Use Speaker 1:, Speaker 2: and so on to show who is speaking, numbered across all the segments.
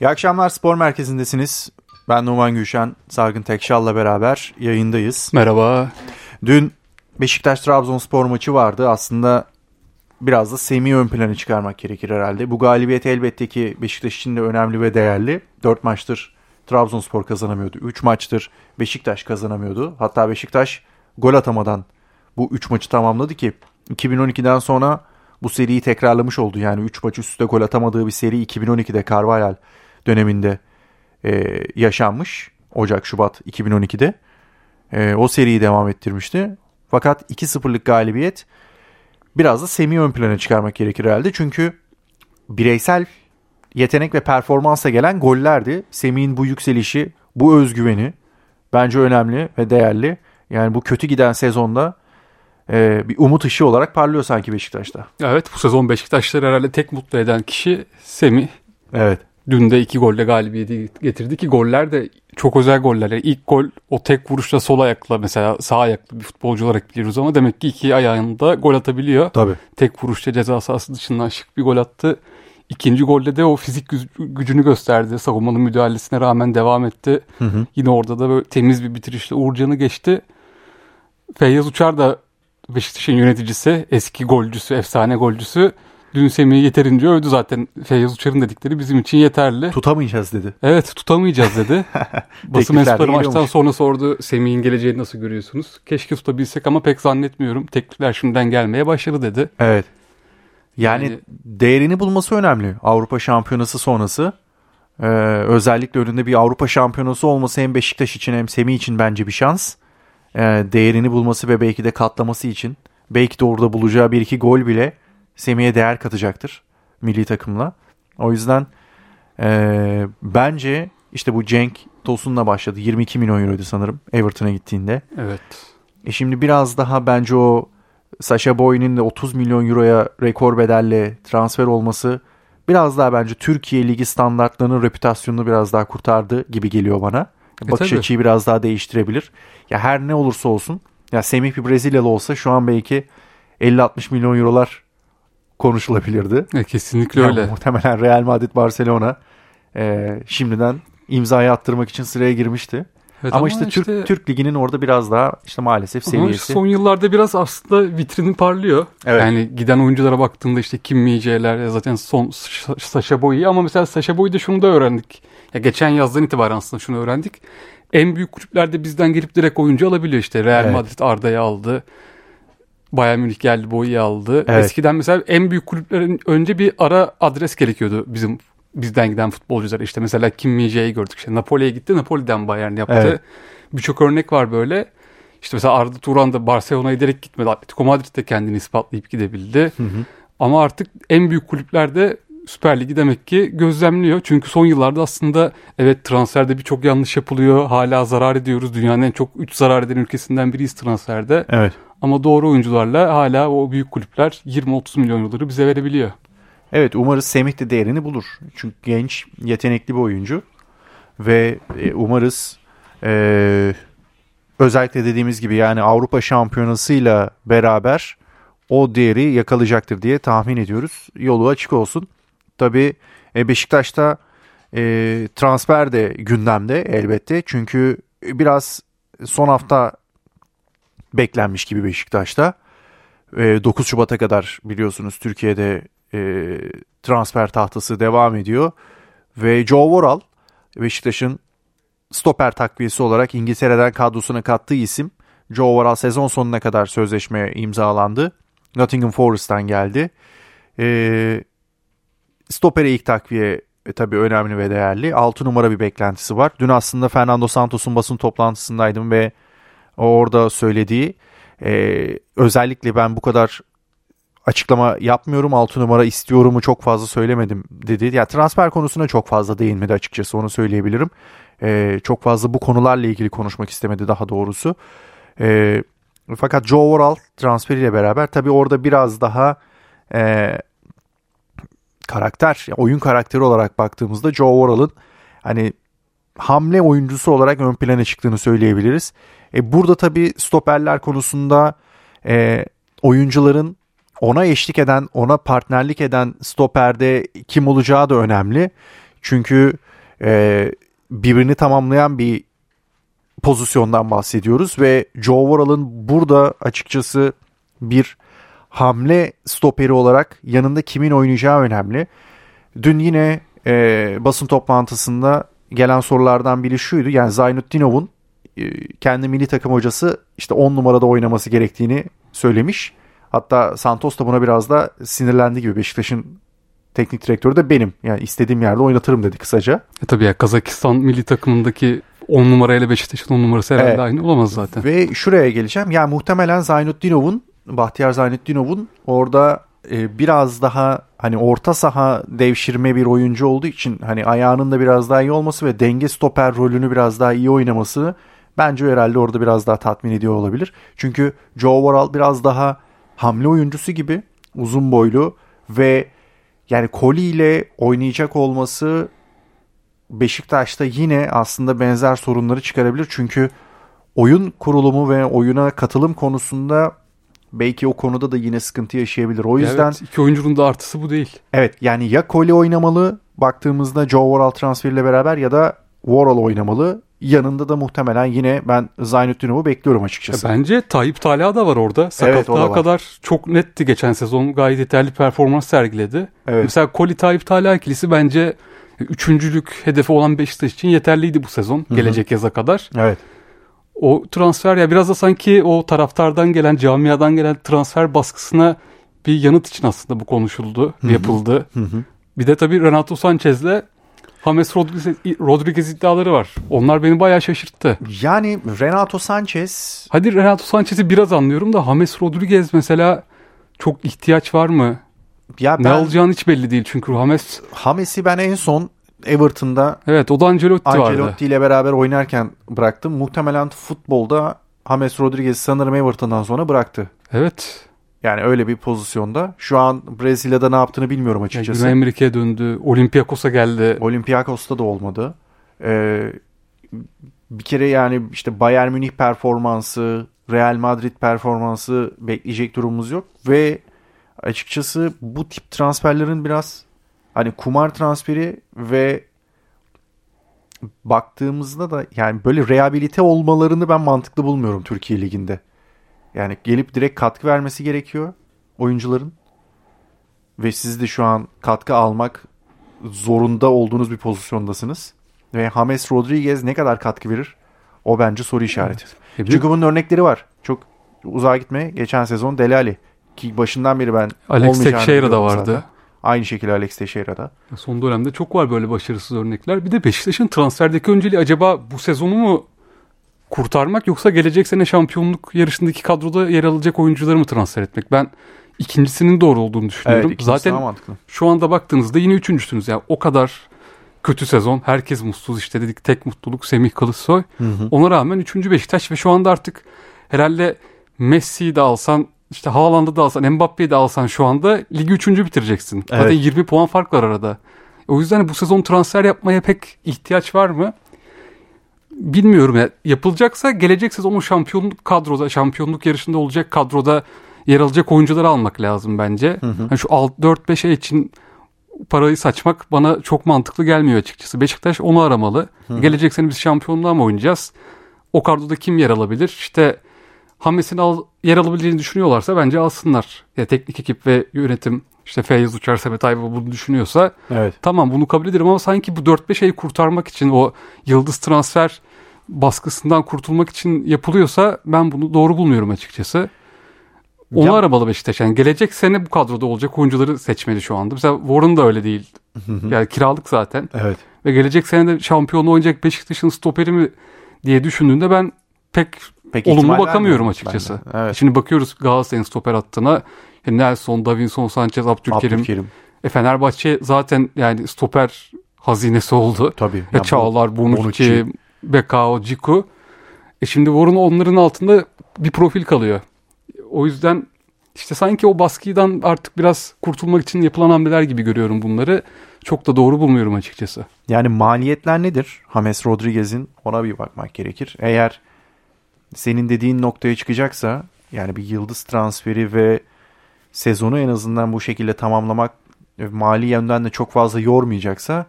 Speaker 1: İyi akşamlar Spor Merkezi'ndesiniz. Ben Numan Gülşen, Sargın Tekşal'la beraber yayındayız.
Speaker 2: Merhaba.
Speaker 1: Dün Beşiktaş-Trabzonspor maçı vardı. Aslında biraz da Semih'i ön plana çıkarmak gerekir herhalde. Bu galibiyet elbette ki Beşiktaş için de önemli ve değerli. 4 maçtır Trabzonspor kazanamıyordu. 3 maçtır Beşiktaş kazanamıyordu. Hatta Beşiktaş gol atamadan bu 3 maçı tamamladı ki 2012'den sonra bu seriyi tekrarlamış oldu. Yani 3 maç üst üste gol atamadığı bir seri 2012'de Carvalhal döneminde e, yaşanmış. Ocak-Şubat 2012'de. E, o seriyi devam ettirmişti. Fakat 2-0'lık galibiyet biraz da Semih'i ön plana çıkarmak gerekir herhalde. Çünkü bireysel yetenek ve performansa gelen gollerdi. Semih'in bu yükselişi, bu özgüveni bence önemli ve değerli. Yani bu kötü giden sezonda e, bir umut ışığı olarak parlıyor sanki Beşiktaş'ta.
Speaker 2: Evet bu sezon Beşiktaşları herhalde tek mutlu eden kişi Semih.
Speaker 1: Evet.
Speaker 2: Dün de iki golle galibiyeti getirdi ki goller de çok özel goller. Yani ilk gol o tek vuruşla sol ayakla mesela sağ ayaklı bir futbolcu olarak biliyoruz ama demek ki iki ayağında gol atabiliyor.
Speaker 1: Tabii.
Speaker 2: Tek vuruşta ceza sahası dışından şık bir gol attı. İkinci golde de o fizik gücünü gösterdi. Savunmanın müdahalesine rağmen devam etti. Hı hı. Yine orada da böyle temiz bir bitirişle Uğurcan'ı geçti. Feyyaz Uçar da Beşiktaş'ın yöneticisi, eski golcüsü, efsane golcüsü dün Semih'i yeterince övdü zaten. Feyyaz Uçar'ın dedikleri bizim için yeterli.
Speaker 1: Tutamayacağız dedi.
Speaker 2: Evet tutamayacağız dedi. Basın mensupları maçtan sonra sordu Semih'in geleceğini nasıl görüyorsunuz? Keşke tutabilsek ama pek zannetmiyorum. Teklifler şimdiden gelmeye başladı dedi.
Speaker 1: Evet. Yani, yani değerini bulması önemli. Avrupa Şampiyonası sonrası. Ee, özellikle önünde bir Avrupa Şampiyonası olması hem Beşiktaş için hem Semih için bence bir şans. Ee, değerini bulması ve belki de katlaması için. Belki de orada bulacağı bir iki gol bile Semih'e değer katacaktır milli takımla. O yüzden e, bence işte bu Cenk Tosun'la başladı. 22 milyon euroydu sanırım Everton'a gittiğinde.
Speaker 2: Evet.
Speaker 1: E şimdi biraz daha bence o Sasha Boy'un de 30 milyon euroya rekor bedelle transfer olması biraz daha bence Türkiye Ligi standartlarının reputasyonunu biraz daha kurtardı gibi geliyor bana. E Bakış tabii. açıyı biraz daha değiştirebilir. Ya her ne olursa olsun ya Semih bir Brezilyalı olsa şu an belki 50-60 milyon eurolar konuşulabilirdi.
Speaker 2: E, kesinlikle yani öyle.
Speaker 1: Muhtemelen Real Madrid Barcelona e, şimdiden imzayı attırmak için sıraya girmişti. Evet, ama, ama işte, işte Türk Türk liginin orada biraz daha işte maalesef seviyesi.
Speaker 2: son yıllarda biraz aslında vitrinin parlıyor. Evet. Yani giden oyunculara baktığında işte Kim Mice'ler zaten son Sasha Boy'u ama mesela Sasha Boy'da şunu da öğrendik. Ya geçen yazdan itibaren aslında şunu öğrendik. En büyük kulüplerde bizden gelip direkt oyuncu alabiliyor işte. Real evet. Madrid Arda'yı aldı. Bayern Münih geldi Boy'u aldı. Evet. Eskiden mesela en büyük kulüplerin önce bir ara adres gerekiyordu bizim bizden giden futbolcular. İşte mesela Kim Mije'yi gördük. İşte Napoli'ye gitti. Napoli'den Bayern yaptı. Evet. Birçok örnek var böyle. İşte mesela Arda Turan da Barcelona'ya direkt gitmedi. Atletico Madrid de kendini ispatlayıp gidebildi. Hı hı. Ama artık en büyük kulüplerde Süper Ligi demek ki gözlemliyor. Çünkü son yıllarda aslında evet transferde birçok yanlış yapılıyor. Hala zarar ediyoruz. Dünyanın en çok 3 zarar eden ülkesinden biriyiz transferde.
Speaker 1: Evet.
Speaker 2: Ama doğru oyuncularla hala o büyük kulüpler 20-30 milyon doları bize verebiliyor.
Speaker 1: Evet umarız Semih de değerini bulur. Çünkü genç, yetenekli bir oyuncu. Ve e, umarız e, özellikle dediğimiz gibi yani Avrupa Şampiyonası'yla beraber o değeri yakalayacaktır diye tahmin ediyoruz. Yolu açık olsun. Tabii e, Beşiktaş'ta e, transfer de gündemde elbette. Çünkü biraz son hafta beklenmiş gibi Beşiktaş'ta. E, 9 Şubat'a kadar biliyorsunuz Türkiye'de e, transfer tahtası devam ediyor. Ve Joe Worrall Beşiktaş'ın stoper takviyesi olarak İngiltere'den kadrosuna kattığı isim. Joe Worrall sezon sonuna kadar sözleşme imzalandı. Nottingham Forest'tan geldi. E, stopere ilk takviye e, tabii önemli ve değerli. 6 numara bir beklentisi var. Dün aslında Fernando Santos'un basın toplantısındaydım ve orada söylediği e, özellikle ben bu kadar açıklama yapmıyorum 6 numara istiyorumu çok fazla söylemedim dedi. Ya yani transfer konusuna çok fazla değinmedi açıkçası onu söyleyebilirim. E, çok fazla bu konularla ilgili konuşmak istemedi daha doğrusu. E, fakat Joe Worrall transferiyle beraber tabii orada biraz daha e, karakter, oyun karakteri olarak baktığımızda Joe Worrall'ın hani hamle oyuncusu olarak ön plana çıktığını söyleyebiliriz. E, burada tabii stoperler konusunda e, oyuncuların ona eşlik eden, ona partnerlik eden stoperde kim olacağı da önemli. Çünkü e, birbirini tamamlayan bir pozisyondan bahsediyoruz ve Joe Worrell'ın burada açıkçası bir hamle stoperi olarak yanında kimin oynayacağı önemli. Dün yine e, basın toplantısında gelen sorulardan biri şuydu. Yani Zaynutdinov'un e, kendi milli takım hocası işte 10 numarada oynaması gerektiğini söylemiş. Hatta Santos da buna biraz da sinirlendi gibi Beşiktaş'ın teknik direktörü de benim. Yani istediğim yerde oynatırım dedi kısaca.
Speaker 2: E tabii ya Kazakistan milli takımındaki 10 numarayla Beşiktaş'ın 10 numarası herhalde evet. aynı olamaz zaten.
Speaker 1: Ve şuraya geleceğim. Yani muhtemelen Zaynutdinov'un Bahtiyar Zaynutdinov'un orada e, biraz daha hani orta saha devşirme bir oyuncu olduğu için hani ayağının da biraz daha iyi olması ve denge stoper rolünü biraz daha iyi oynaması bence herhalde orada biraz daha tatmin ediyor olabilir. Çünkü Joe Worrell biraz daha hamle oyuncusu gibi uzun boylu ve yani Koli ile oynayacak olması Beşiktaş'ta yine aslında benzer sorunları çıkarabilir. Çünkü oyun kurulumu ve oyuna katılım konusunda belki o konuda da yine sıkıntı yaşayabilir. O yüzden
Speaker 2: evet, iki oyuncunun da artısı bu değil.
Speaker 1: Evet yani ya Koli oynamalı baktığımızda Joe Worrell transferiyle beraber ya da Worrell oynamalı. Yanında da muhtemelen yine ben Zaynutdinov'u bekliyorum açıkçası.
Speaker 2: Ya bence Tayyip Talha da var orada. Sakatlığa evet, kadar çok netti geçen sezon. Gayet yeterli performans sergiledi. Evet. Mesela Koli Tayyip Talha ikilisi bence üçüncülük hedefi olan Beşiktaş için yeterliydi bu sezon. Hı-hı. Gelecek yaza kadar.
Speaker 1: Evet.
Speaker 2: O transfer ya biraz da sanki o taraftardan gelen, camiadan gelen transfer baskısına bir yanıt için aslında bu konuşuldu, Hı-hı. yapıldı. Hı-hı. Bir de tabii Renato Sanchez'le James Rodriguez, Rodriguez iddiaları var. Onlar beni bayağı şaşırttı.
Speaker 1: Yani Renato Sanchez...
Speaker 2: Hadi Renato Sanchez'i biraz anlıyorum da James Rodriguez mesela çok ihtiyaç var mı? Ya ben, ne olacağını hiç belli değil çünkü James...
Speaker 1: James'i ben en son Everton'da...
Speaker 2: Evet o da Ancelotti,
Speaker 1: Ancelotti vardı. İle beraber oynarken bıraktım. Muhtemelen futbolda James Rodriguez sanırım Everton'dan sonra bıraktı.
Speaker 2: Evet.
Speaker 1: Yani öyle bir pozisyonda. Şu an Brezilya'da ne yaptığını bilmiyorum açıkçası.
Speaker 2: Güney Amerika'ya döndü. Olympiakos'a geldi.
Speaker 1: Olympiakos'ta da olmadı. Ee, bir kere yani işte Bayern Münih performansı, Real Madrid performansı bekleyecek durumumuz yok. Ve açıkçası bu tip transferlerin biraz hani kumar transferi ve baktığımızda da yani böyle rehabilite olmalarını ben mantıklı bulmuyorum Türkiye Ligi'nde. Yani gelip direkt katkı vermesi gerekiyor oyuncuların. Ve siz de şu an katkı almak zorunda olduğunuz bir pozisyondasınız. Ve James Rodriguez ne kadar katkı verir? O bence soru işareti. Evet. Çünkü bunun örnekleri var. Çok uzağa gitme. Geçen sezon Delali. Ki başından beri ben
Speaker 2: Alex Teixeira da vardı. Zaten.
Speaker 1: Aynı şekilde Alex Teixeira'da.
Speaker 2: Son dönemde çok var böyle başarısız örnekler. Bir de Beşiktaş'ın transferdeki önceliği acaba bu sezonu mu kurtarmak yoksa gelecek sene şampiyonluk yarışındaki kadroda yer alacak oyuncuları mı transfer etmek? Ben ikincisinin doğru olduğunu düşünüyorum. Evet, Zaten şu anda baktığınızda yine üçüncüsünüz. Yani o kadar kötü sezon. Herkes mutsuz işte dedik. Tek mutluluk Semih Kılıçsoy. Hı hı. Ona rağmen üçüncü Beşiktaş ve şu anda artık herhalde Messi'yi de alsan işte Haaland'ı da alsan Mbappe'yi de alsan şu anda ligi üçüncü bitireceksin. Evet. Zaten 20 puan fark var arada. O yüzden bu sezon transfer yapmaya pek ihtiyaç var mı? bilmiyorum ya. Yapılacaksa gelecek sezonun şampiyonluk kadroda, şampiyonluk yarışında olacak kadroda yer alacak oyuncuları almak lazım bence. Hı hı. Yani şu 4-5 ay için parayı saçmak bana çok mantıklı gelmiyor açıkçası. Beşiktaş onu aramalı. Hı. Gelecek sene biz şampiyonluğa mı oynayacağız? O kadroda kim yer alabilir? İşte Hames'in al, yer alabileceğini düşünüyorlarsa bence alsınlar. Ya teknik ekip ve yönetim işte Feyyaz Uçar, Semet Ayva bunu düşünüyorsa evet. tamam bunu kabul ederim ama sanki bu 4-5 ayı kurtarmak için o yıldız transfer baskısından kurtulmak için yapılıyorsa ben bunu doğru bulmuyorum açıkçası. Onu ya, aramalı Beşiktaş. Yani gelecek sene bu kadroda olacak oyuncuları seçmeli şu anda. Mesela Warren da öyle değil. yani kiralık zaten.
Speaker 1: Evet.
Speaker 2: Ve gelecek sene de şampiyonu oynayacak Beşiktaş'ın stoperi mi diye düşündüğünde ben pek, pek olumlu bakamıyorum açıkçası. Evet. Şimdi bakıyoruz Galatasaray'ın stoper hattına. Nelson, Davinson, Sanchez, Abdülkerim. Abdülkerim. E Fenerbahçe zaten yani stoper hazinesi oldu.
Speaker 1: Tabii.
Speaker 2: Ya yani Çağlar, Bonucci, Bekao, Ciku. E şimdi Warren onların altında bir profil kalıyor. O yüzden işte sanki o baskıdan artık biraz kurtulmak için yapılan hamleler gibi görüyorum bunları. Çok da doğru bulmuyorum açıkçası.
Speaker 1: Yani maliyetler nedir? James Rodriguez'in ona bir bakmak gerekir. Eğer senin dediğin noktaya çıkacaksa yani bir yıldız transferi ve sezonu en azından bu şekilde tamamlamak mali yönden de çok fazla yormayacaksa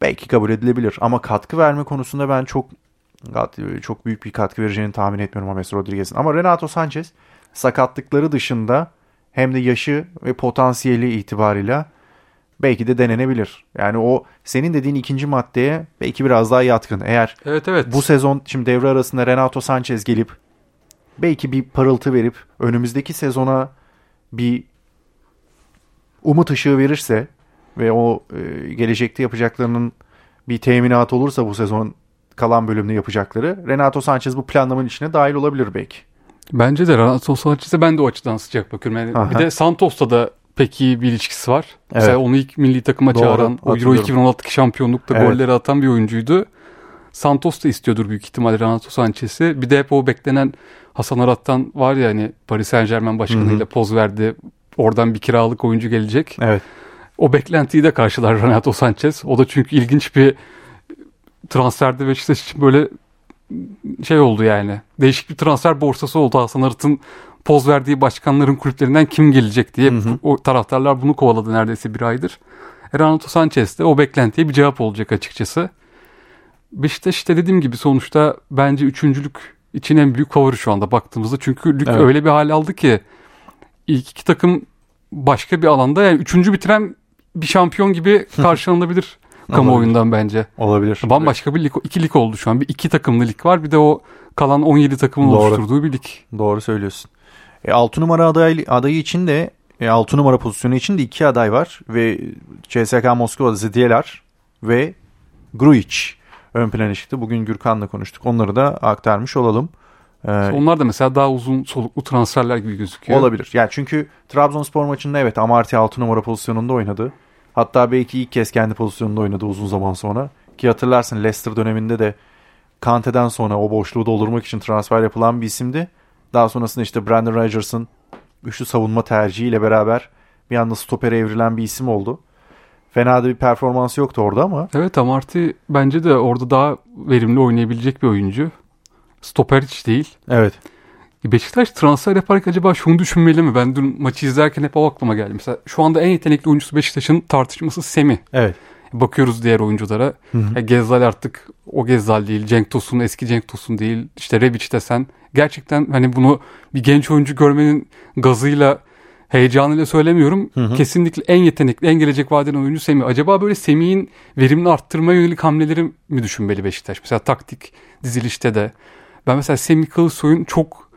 Speaker 1: belki kabul edilebilir. Ama katkı verme konusunda ben çok çok büyük bir katkı vereceğini tahmin etmiyorum James Rodriguez'in. Ama Renato Sanchez sakatlıkları dışında hem de yaşı ve potansiyeli itibarıyla belki de denenebilir. Yani o senin dediğin ikinci maddeye belki biraz daha yatkın. Eğer
Speaker 2: evet, evet.
Speaker 1: bu sezon şimdi devre arasında Renato Sanchez gelip belki bir parıltı verip önümüzdeki sezona bir umut ışığı verirse ve o e, gelecekte yapacaklarının bir teminat olursa bu sezon kalan bölümde yapacakları Renato Sanchez bu planlamanın içine dahil olabilir belki.
Speaker 2: Bence de Renato Sanchez'e ben de o açıdan sıcak bakıyorum. Yani bir de Santos'ta da pek iyi bir ilişkisi var. Evet. Mesela onu ilk milli takıma Doğru, çağıran, o Euro 2016'daki şampiyonlukta evet. golleri atan bir oyuncuydu. Santos da istiyordur büyük ihtimalle Renato Sanchez'i. Bir de hep o beklenen Hasan Arat'tan var ya hani Paris Saint Germain başkanıyla poz verdi. Oradan bir kiralık oyuncu gelecek.
Speaker 1: Evet.
Speaker 2: O beklentiyi de karşılar Renato Sanchez. O da çünkü ilginç bir transferde Beşiktaş için böyle şey oldu yani. Değişik bir transfer borsası oldu Hasan Arat'ın poz verdiği başkanların kulüplerinden kim gelecek diye hı hı. o taraftarlar bunu kovaladı neredeyse bir aydır. Renato Sanchez de o beklentiye bir cevap olacak açıkçası. Beşiktaş işte dediğim gibi sonuçta bence üçüncülük için en büyük favori şu anda baktığımızda. Çünkü lig evet. öyle bir hal aldı ki ilk iki takım başka bir alanda yani üçüncü bitiren bir şampiyon gibi karşılanabilir kamuoyundan bence.
Speaker 1: Olabilir.
Speaker 2: Bambaşka bir lig, iki lig oldu şu an. Bir iki takımlı lig var bir de o kalan 17 takımın Doğru. oluşturduğu bir lig.
Speaker 1: Doğru söylüyorsun. E, 6 numara aday, adayı için de e, 6 numara pozisyonu için de iki aday var ve CSK Moskova Zidyeler ve Grujic ön plana çıktı. Bugün Gürkan'la konuştuk. Onları da aktarmış olalım.
Speaker 2: Ee, Onlar da mesela daha uzun soluklu transferler gibi gözüküyor.
Speaker 1: Olabilir. Yani çünkü Trabzonspor maçında evet Amarty 6 numara pozisyonunda oynadı. Hatta belki ilk kez kendi pozisyonunda oynadı uzun zaman sonra. Ki hatırlarsın Leicester döneminde de Kante'den sonra o boşluğu doldurmak için transfer yapılan bir isimdi. Daha sonrasında işte Brandon Rodgers'ın üçlü savunma tercihiyle beraber bir anda stopere evrilen bir isim oldu. Fena da bir performans yoktu orada ama.
Speaker 2: Evet Amarty bence de orada daha verimli oynayabilecek bir oyuncu. Stoper hiç değil.
Speaker 1: Evet.
Speaker 2: Beşiktaş transfer yaparken acaba şunu düşünmeli mi? Ben dün maçı izlerken hep o aklıma geldi. Mesela şu anda en yetenekli oyuncusu Beşiktaş'ın tartışması Semi.
Speaker 1: Evet.
Speaker 2: Bakıyoruz diğer oyunculara. Hı hı. Ya Gezzal artık o Gezzal değil. Cenk Tosun eski Cenk Tosun değil. İşte Rebic desen. Gerçekten hani bunu bir genç oyuncu görmenin gazıyla heyecanıyla söylemiyorum. Hı hı. Kesinlikle en yetenekli, en gelecek vadeden oyuncu Semih. Acaba böyle Semih'in verimini arttırmaya yönelik hamleleri mi düşünmeli Beşiktaş? Mesela taktik dizilişte de. Ben mesela Semih Kılıçsoy'un çok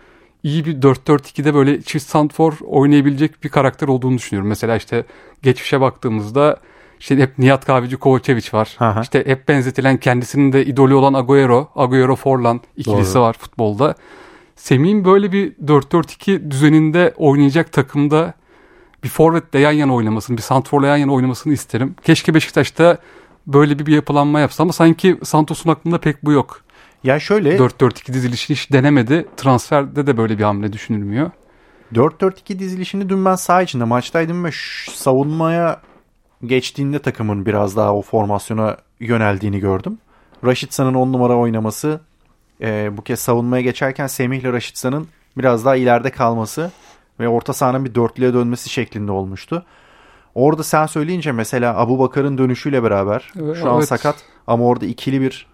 Speaker 2: iyi bir 4-4-2'de böyle çift santfor oynayabilecek bir karakter olduğunu düşünüyorum. Mesela işte geçmişe baktığımızda işte hep Nihat Kahveci Kovacevic var. Aha. İşte hep benzetilen kendisinin de idolü olan Agüero, Agüero Forlan ikilisi Doğru. var futbolda. Semih'in böyle bir 4-4-2 düzeninde oynayacak takımda bir forvetle yan yana oynamasını, bir santrforla yan yana oynamasını isterim. Keşke Beşiktaş'ta böyle bir, bir yapılanma yapsa ama sanki Santos'un aklında pek bu yok.
Speaker 1: Ya şöyle
Speaker 2: 4-4-2 dizilişini hiç denemedi. Transferde de böyle bir hamle düşünülmüyor.
Speaker 1: 4-4-2 dizilişini dün ben sağ içinde maçtaydım ve savunmaya geçtiğinde takımın biraz daha o formasyona yöneldiğini gördüm. Raşitsa'nın 10 numara oynaması e, bu kez savunmaya geçerken Semih ile Raşitsa'nın biraz daha ileride kalması ve orta sahanın bir dörtlüye dönmesi şeklinde olmuştu. Orada sen söyleyince mesela Abu Bakar'ın dönüşüyle beraber evet, şu an evet. sakat ama orada ikili bir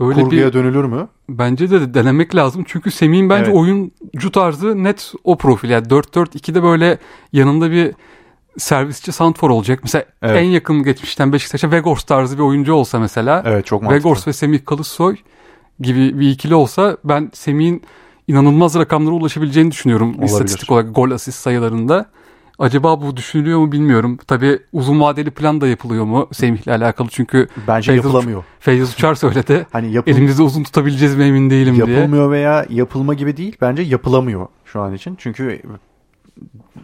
Speaker 1: Öyle kurguya bir, dönülür mü?
Speaker 2: Bence de denemek lazım. Çünkü Semih'in bence evet. oyuncu tarzı net o profil. Yani 4-4-2'de böyle yanında bir servisçi Santfor olacak. Mesela evet. en yakın geçmişten Beşiktaş'a Vegors tarzı bir oyuncu olsa mesela.
Speaker 1: Evet çok mantıklı.
Speaker 2: Vegors ve Semih Kılıçsoy gibi bir ikili olsa ben Semih'in inanılmaz rakamlara ulaşabileceğini düşünüyorum. Olabilir. İstatistik olarak gol asist sayılarında. Acaba bu düşünülüyor mu bilmiyorum. Tabii uzun vadeli plan da yapılıyor mu Semih'le alakalı çünkü
Speaker 1: bence Feyyaz yapılamıyor.
Speaker 2: Feyyaz Uçar söyledi. hani yapıl... elimizde uzun tutabileceğiz mi emin değilim
Speaker 1: yapılmıyor
Speaker 2: diye.
Speaker 1: Yapılmıyor veya yapılma gibi değil. Bence yapılamıyor şu an için. Çünkü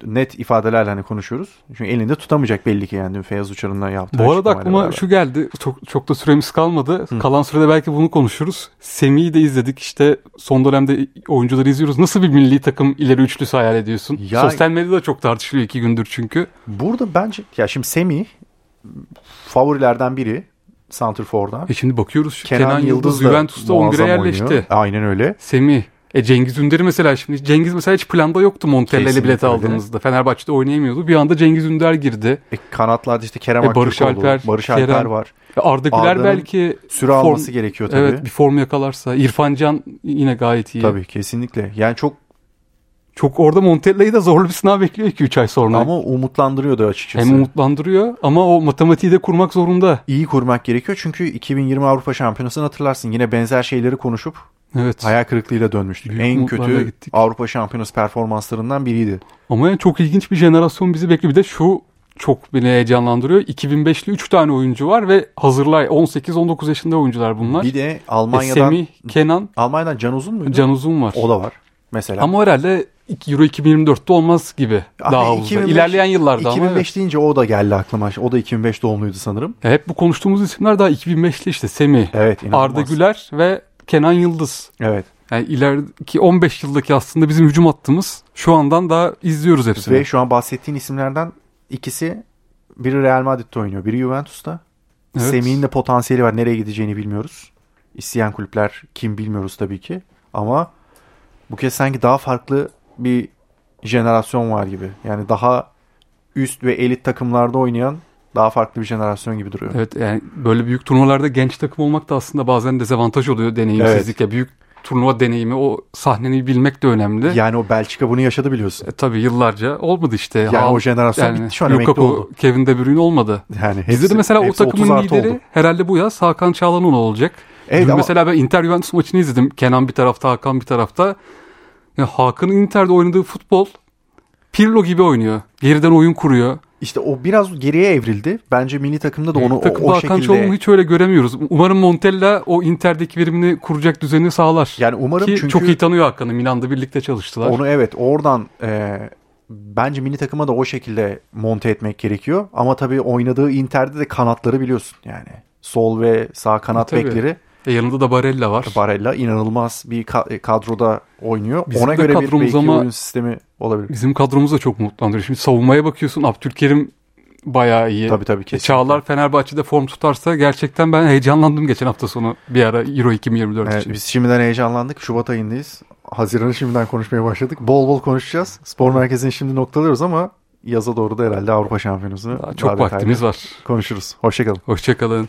Speaker 1: net ifadelerle hani konuşuyoruz. Çünkü elinde tutamayacak belli ki yani Feyyaz Uçar'ın yaptığı
Speaker 2: Bu arada aklıma beraber. şu geldi. Çok, çok da süremiz kalmadı. Hı. Kalan sürede belki bunu konuşuruz. Semih'i de izledik. İşte son dönemde oyuncuları izliyoruz. Nasıl bir milli takım ileri üçlüsü hayal ediyorsun? Ya, Sosyal medyada çok tartışılıyor iki gündür çünkü.
Speaker 1: Burada bence ya şimdi Semih favorilerden biri. Santrfor'dan.
Speaker 2: E şimdi bakıyoruz Kenan, Kenan Yıldız, Yıldız Juventus'ta 11'e yerleşti. Oynuyor.
Speaker 1: Aynen öyle.
Speaker 2: Semih E Cengiz Ünder'i mesela şimdi Cengiz mesela hiç planda yoktu Montella ile bilet aldığımızda. Fenerbahçe'de oynayamıyordu. Bir anda Cengiz Ünder girdi.
Speaker 1: E, kanatlarda işte Kerem e,
Speaker 2: Barış Alper,
Speaker 1: Barış Alper Kerem, var.
Speaker 2: E, Arda Güler belki
Speaker 1: süre form, alması gerekiyor tabii. Evet
Speaker 2: bir form yakalarsa. İrfan Can yine gayet iyi.
Speaker 1: Tabii kesinlikle. Yani çok
Speaker 2: çok orada Montella'yı da zorlu bir sınav bekliyor 2-3 ay sonra.
Speaker 1: Ama umutlandırıyordu açıkçası.
Speaker 2: Hem umutlandırıyor ama o matematiği de kurmak zorunda.
Speaker 1: İyi kurmak gerekiyor çünkü 2020 Avrupa Şampiyonası'nı hatırlarsın. Yine benzer şeyleri konuşup Evet. Hayal kırıklığıyla dönmüştük. Büyük en kötü gittik. Avrupa Şampiyonası performanslarından biriydi.
Speaker 2: Ama yani çok ilginç bir jenerasyon bizi bekliyor. Bir de şu çok beni heyecanlandırıyor. 2005'li 3 tane oyuncu var ve hazırlay 18-19 yaşında oyuncular bunlar.
Speaker 1: Bir de Almanya'dan e,
Speaker 2: Semih, Kenan.
Speaker 1: Almanya'dan Can Uzun muydu?
Speaker 2: Can Uzun var.
Speaker 1: O da var mesela.
Speaker 2: Ama herhalde Euro 2024'te olmaz gibi. Abi daha 2005, İlerleyen yıllarda
Speaker 1: 2005 ama. 2005 deyince o da geldi aklıma. O da 2005 doğumluydu sanırım.
Speaker 2: E, hep bu konuştuğumuz isimler daha 2005'li işte. Semih,
Speaker 1: evet,
Speaker 2: Arda Güler ve Kenan Yıldız.
Speaker 1: Evet.
Speaker 2: Yani ileriki 15 yıldaki aslında bizim hücum attığımız şu andan daha izliyoruz hepsini.
Speaker 1: Ve şu an bahsettiğin isimlerden ikisi biri Real Madrid'de oynuyor, biri Juventus'ta. Evet. Semih'in de potansiyeli var. Nereye gideceğini bilmiyoruz. İsteyen kulüpler kim bilmiyoruz tabii ki. Ama bu kez sanki daha farklı bir jenerasyon var gibi. Yani daha üst ve elit takımlarda oynayan daha farklı bir jenerasyon gibi duruyor.
Speaker 2: Evet yani böyle büyük turnuvalarda genç takım olmak da aslında bazen dezavantaj oluyor deneyimsizlik. Evet. Ya büyük turnuva deneyimi o sahneni bilmek de önemli.
Speaker 1: Yani o Belçika bunu yaşadı biliyorsun.
Speaker 2: E, tabii yıllarca olmadı işte.
Speaker 1: Yani Hal, o jenerasyon yani, bitti şu an
Speaker 2: Lukaku, oldu. Kevin De Bruyne olmadı. Yani hepsi, Bizde de mesela o takımın lideri oldu. herhalde bu yaz Hakan Çağlanoğlu olacak. Evet, Dün ama... mesela ben Inter Juventus maçını izledim. Kenan bir tarafta Hakan bir tarafta. Yani Hakan'ın Inter'de oynadığı futbol Pirlo gibi oynuyor. Geriden oyun kuruyor.
Speaker 1: İşte o biraz geriye evrildi. Bence milli takımda da onu Takımda o, o Hakan şekilde...
Speaker 2: hiç öyle göremiyoruz. Umarım Montella o Inter'deki verimini kuracak düzeni sağlar.
Speaker 1: Yani umarım
Speaker 2: Ki
Speaker 1: çünkü...
Speaker 2: çok iyi tanıyor Hakan'ı. Milan'da birlikte çalıştılar.
Speaker 1: Onu evet oradan e, bence milli takıma da o şekilde monte etmek gerekiyor. Ama tabii oynadığı Inter'de de kanatları biliyorsun yani. Sol ve sağ kanat e, bekleri
Speaker 2: e yanında da Barella var.
Speaker 1: Barella inanılmaz bir kadroda oynuyor. Bizim Ona göre bir belki ama oyun sistemi olabilir.
Speaker 2: Bizim kadromuz da çok mutlandırıyor. Şimdi savunmaya bakıyorsun Abdülkerim bayağı iyi.
Speaker 1: Tabii tabii kesinlikle.
Speaker 2: Çağlar Fenerbahçe'de form tutarsa gerçekten ben heyecanlandım geçen hafta sonu bir ara Euro 2024 evet, için.
Speaker 1: Biz şimdiden heyecanlandık. Şubat ayındayız. Haziran'ı şimdiden konuşmaya başladık. Bol bol konuşacağız. Spor merkezini şimdi noktalıyoruz ama yaza doğru da herhalde Avrupa Şampiyonası'nı
Speaker 2: çok vaktimiz var.
Speaker 1: Konuşuruz. Hoşçakalın.
Speaker 2: Hoşçakalın.